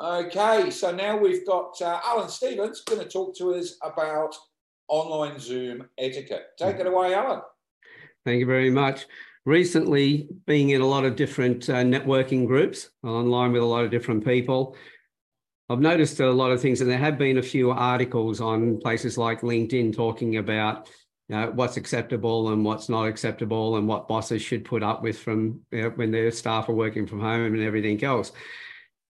Okay, so now we've got uh, Alan Stevens going to talk to us about online Zoom etiquette. Take it away, Alan. Thank you very much. Recently, being in a lot of different uh, networking groups online with a lot of different people, I've noticed a lot of things, and there have been a few articles on places like LinkedIn talking about you know, what's acceptable and what's not acceptable, and what bosses should put up with from you know, when their staff are working from home and everything else.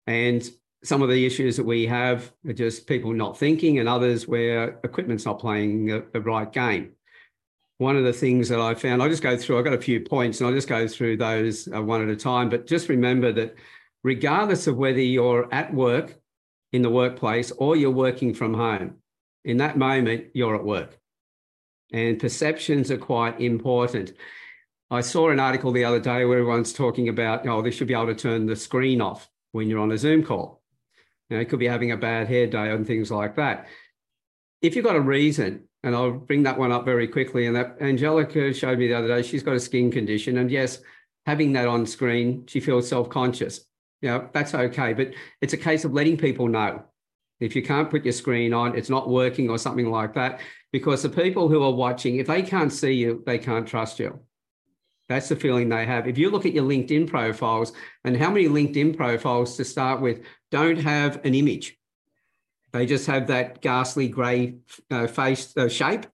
And some of the issues that we have are just people not thinking, and others where equipment's not playing the, right game. One of the things that I found, I'll just go through, I've got a few points and I'll just go through those uh, one at a time. But just remember that regardless of whether you're at work in the workplace or you're working from home, in that moment, you're at work. And perceptions are quite important. I saw an article the other day where everyone's talking about, oh, they should be able to turn the screen off when you're on a Zoom call. You know, you could be having a bad hair day and things like that. If you've got a reason, and I'll bring that one up very quickly, and that Angelica showed me the other day, she's got a skin condition. And yes, having that on screen, she feels self-conscious. You know, that's okay. But it's a case of letting people know. If you can't put your screen on, it's not working or something like that, because the people who are watching, if they can't see you, they can't trust you. That's the feeling they have. If you look at your LinkedIn profiles and how many LinkedIn profiles to start with don't have an image, they just have that ghastly grey uh, face uh, shape.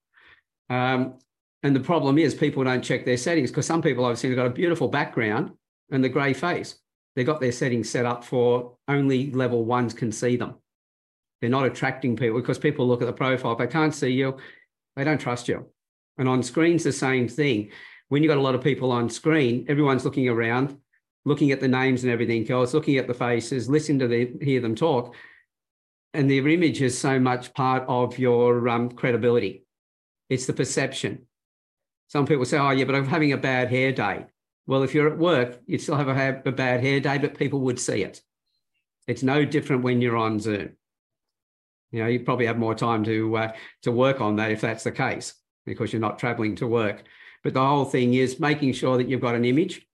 Um, and the problem is people don't check their settings because some people I've seen have got a beautiful background and the grey face. They've got their settings set up for only level ones can see them. They're not attracting people because people look at the profile. They can't see you, they don't trust you. And on screens, the same thing when you've got a lot of people on screen, everyone's looking around, looking at the names and everything else, looking at the faces, listening to the, hear them talk. And their image is so much part of your um, credibility. It's the perception. Some people say, oh, yeah, but I'm having a bad hair day. Well, if you're at work, you'd still have a, a bad hair day, but people would see it. It's no different when you're on Zoom. You know, you probably have more time to uh, to work on that if that's the case, because you're not traveling to work. But the whole thing is making sure that you've got an image.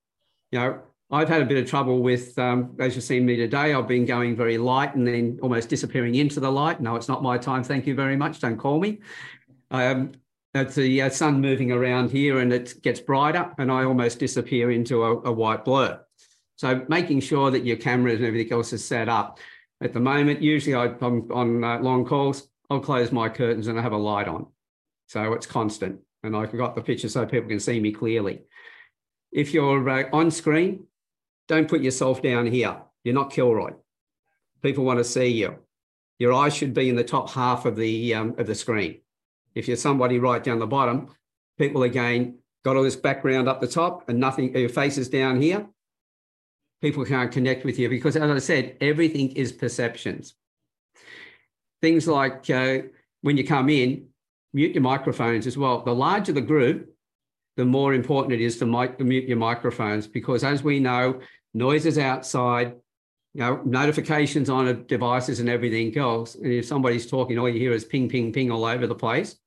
You know, I've had a bit of trouble with, um, as you've seen me today, I've been going very light and then almost disappearing into the light. No, it's not my time. Thank you very much. Don't call me. Um, it's the uh, sun moving around here and it gets brighter and I almost disappear into a, a white blur. So making sure that your cameras and everything else is set up. At the moment, usually I, am on uh, long calls, I'll close my curtains and I have a light on. So it's constant and I've got the picture so people can see me clearly. If you're uh, on screen, don't put yourself down here. You're not Kilroy. People want to see you. Your eyes should be in the top half of the um, of the screen. If you're somebody right down the bottom, people again got all this background up the top and nothing. Your face is down here. People can't connect with you because, as I said, everything is perceptions. Things like uh, when you come in, mute your microphones as well. The larger the group, the more important it is to mic- mute your microphones because, as we know, noises outside, you know, notifications on devices and everything else. And if somebody's talking, all you hear is ping, ping, ping all over the place.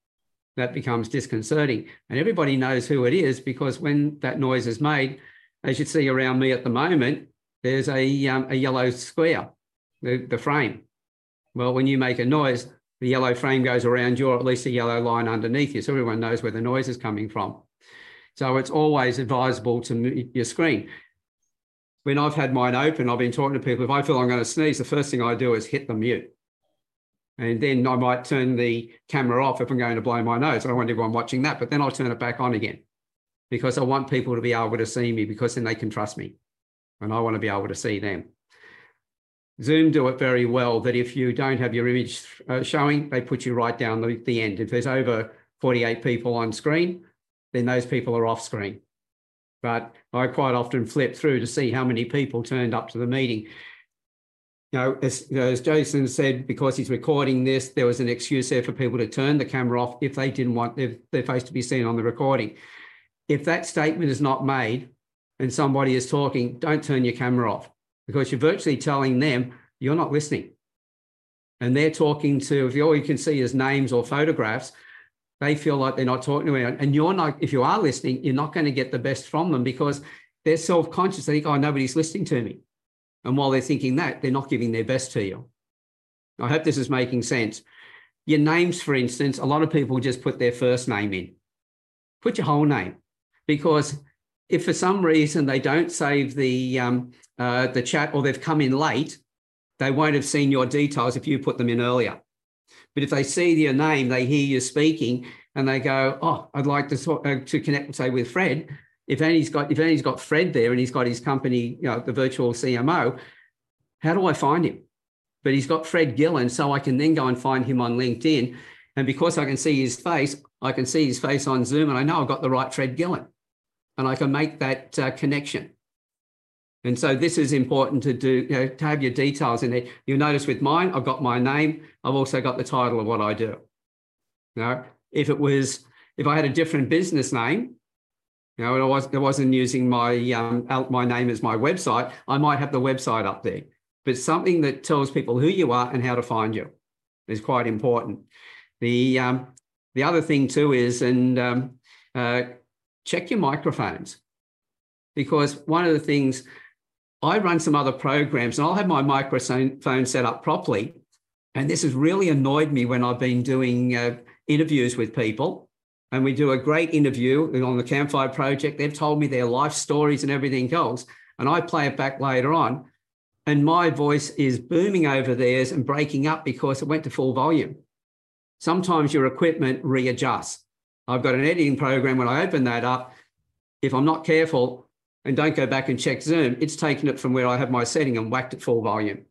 That becomes disconcerting. And everybody knows who it is because when that noise is made, as you see around me at the moment, there's a, um, a yellow square, the, the frame. Well, when you make a noise, the yellow frame goes around you, or at least a yellow line underneath you, so everyone knows where the noise is coming from. So it's always advisable to mute your screen. When I've had mine open, I've been talking to people. If I feel I'm going to sneeze, the first thing I do is hit the mute. And then I might turn the camera off if I'm going to blow my nose. I don't want everyone watching that, but then I'll turn it back on again because I want people to be able to see me because then they can trust me. And I want to be able to see them. Zoom do it very well that if you don't have your image uh, showing, they put you right down the, the end. If there's over 48 people on screen, then those people are off screen. But I quite often flip through to see how many people turned up to the meeting. You know, as, as Jason said, because he's recording this, there was an excuse there for people to turn the camera off if they didn't want their, their face to be seen on the recording. If that statement is not made and somebody is talking, don't turn your camera off because you're virtually telling them you're not listening. And they're talking to, if all you can see is names or photographs, they feel like they're not talking to anyone. And you're not, if you are listening, you're not going to get the best from them because they're self conscious. They think, oh, nobody's listening to me. And while they're thinking that, they're not giving their best to you. I hope this is making sense. Your names, for instance, a lot of people just put their first name in. Put your whole name, because if for some reason they don't save the um, uh, the chat or they've come in late, they won't have seen your details if you put them in earlier. But if they see your name, they hear you speaking, and they go, "Oh, I'd like to talk, uh, to connect, say, with Fred." If Annie's got if Annie's got Fred there and he's got his company, you know, the virtual CMO, how do I find him? but he's got Fred Gillen, so I can then go and find him on LinkedIn. And because I can see his face, I can see his face on Zoom, and I know I've got the right Fred Gillen, and I can make that uh, connection. And so this is important to do, you know, to have your details in there. You'll notice with mine, I've got my name. I've also got the title of what I do. Know, if it was, if I had a different business name, you know, I, was, I wasn't using my um, my name as my website, I might have the website up there but something that tells people who you are and how to find you is quite important. The um, the other thing too is and um, uh, check your microphones because one of the things I run some other programs and I'll have my microphone set up properly, and this has really annoyed me when I've been doing uh, interviews with people. And we do a great interview on the Campfire Project. They've told me their life stories and everything else. And I play it back later on and my voice is booming over theirs and breaking up because it went to full volume. Sometimes your equipment readjusts. I've got an editing program. When I open that up, if I'm not careful and don't go back and check Zoom, it's taken it from where I have my setting and whacked it full volume.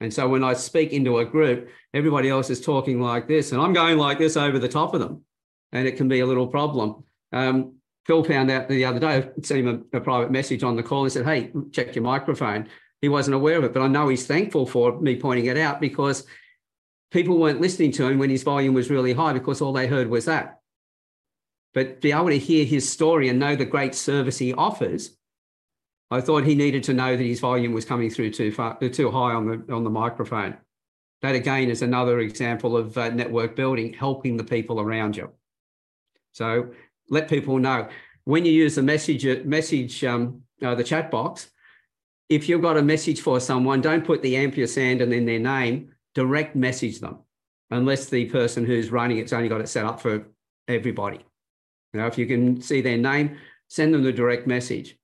And so when I speak into a group, everybody else is talking like this, and I'm going like this over the top of them, and it can be a little problem. Um, Phil found out the other day, I sent him a, a private message on the call and said, Hey, check your microphone he wasn't aware of it. But I know he's thankful for me pointing it out because people weren't listening to him when his volume was really high because all they heard was that. But be able to hear his story and know the great service he offers, I thought he needed to know that his volume was coming through too far, too high on the on the microphone. That again is another example of uh, network building, helping the people around you. So let people know when you use the message message um, uh, the chat box if you've got a message for someone, don't put the ampersand and then their name, direct message them, unless the person who's running it's only got it set up for everybody. Know, if you can see their name, send them the direct message.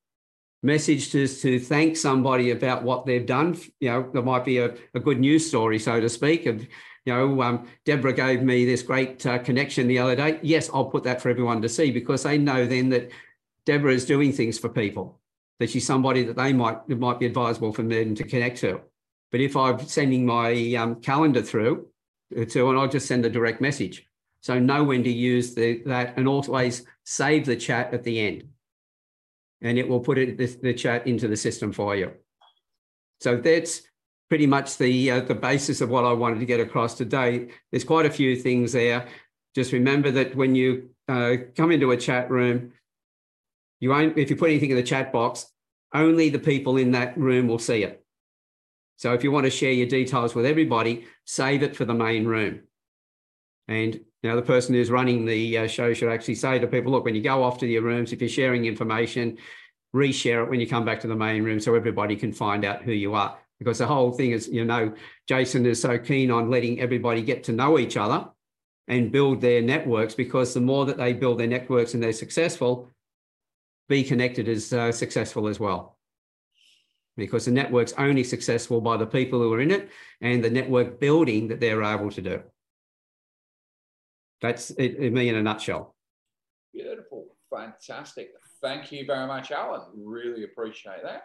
Message to, to thank somebody about what they've done. You know, there might be a, a good news story, so to speak. And, you know, um, Deborah gave me this great uh, connection the other day. Yes, I'll put that for everyone to see because they know then that Deborah is doing things for people that she's somebody that they might it might be advisable for them to connect to. But if I'm sending my um, calendar through uh, to, and I'll just send a direct message. So know when to use the, that and always save the chat at the end. And it will put it, the, the chat into the system for you. So that's pretty much the, uh, the basis of what I wanted to get across today. There's quite a few things there. Just remember that when you uh, come into a chat room, you won't, if you put anything in the chat box, only the people in that room will see it. So if you want to share your details with everybody, save it for the main room. And you know, the person who's running the uh, show should actually say to people, look, when you go off to your rooms, if you're sharing information, reshare it when you come back to the main room so everybody can find out who you are. Because the whole thing is, you know, Jason is so keen on letting everybody get to know each other and build their networks because the more that they build their networks and they're successful, be Connected is uh, successful as well. Because the network's only successful by the people who are in it and the network building that they're able to do. That's it, it me in a nutshell. Beautiful. Fantastic. Thank you very much, Alan. Really appreciate that.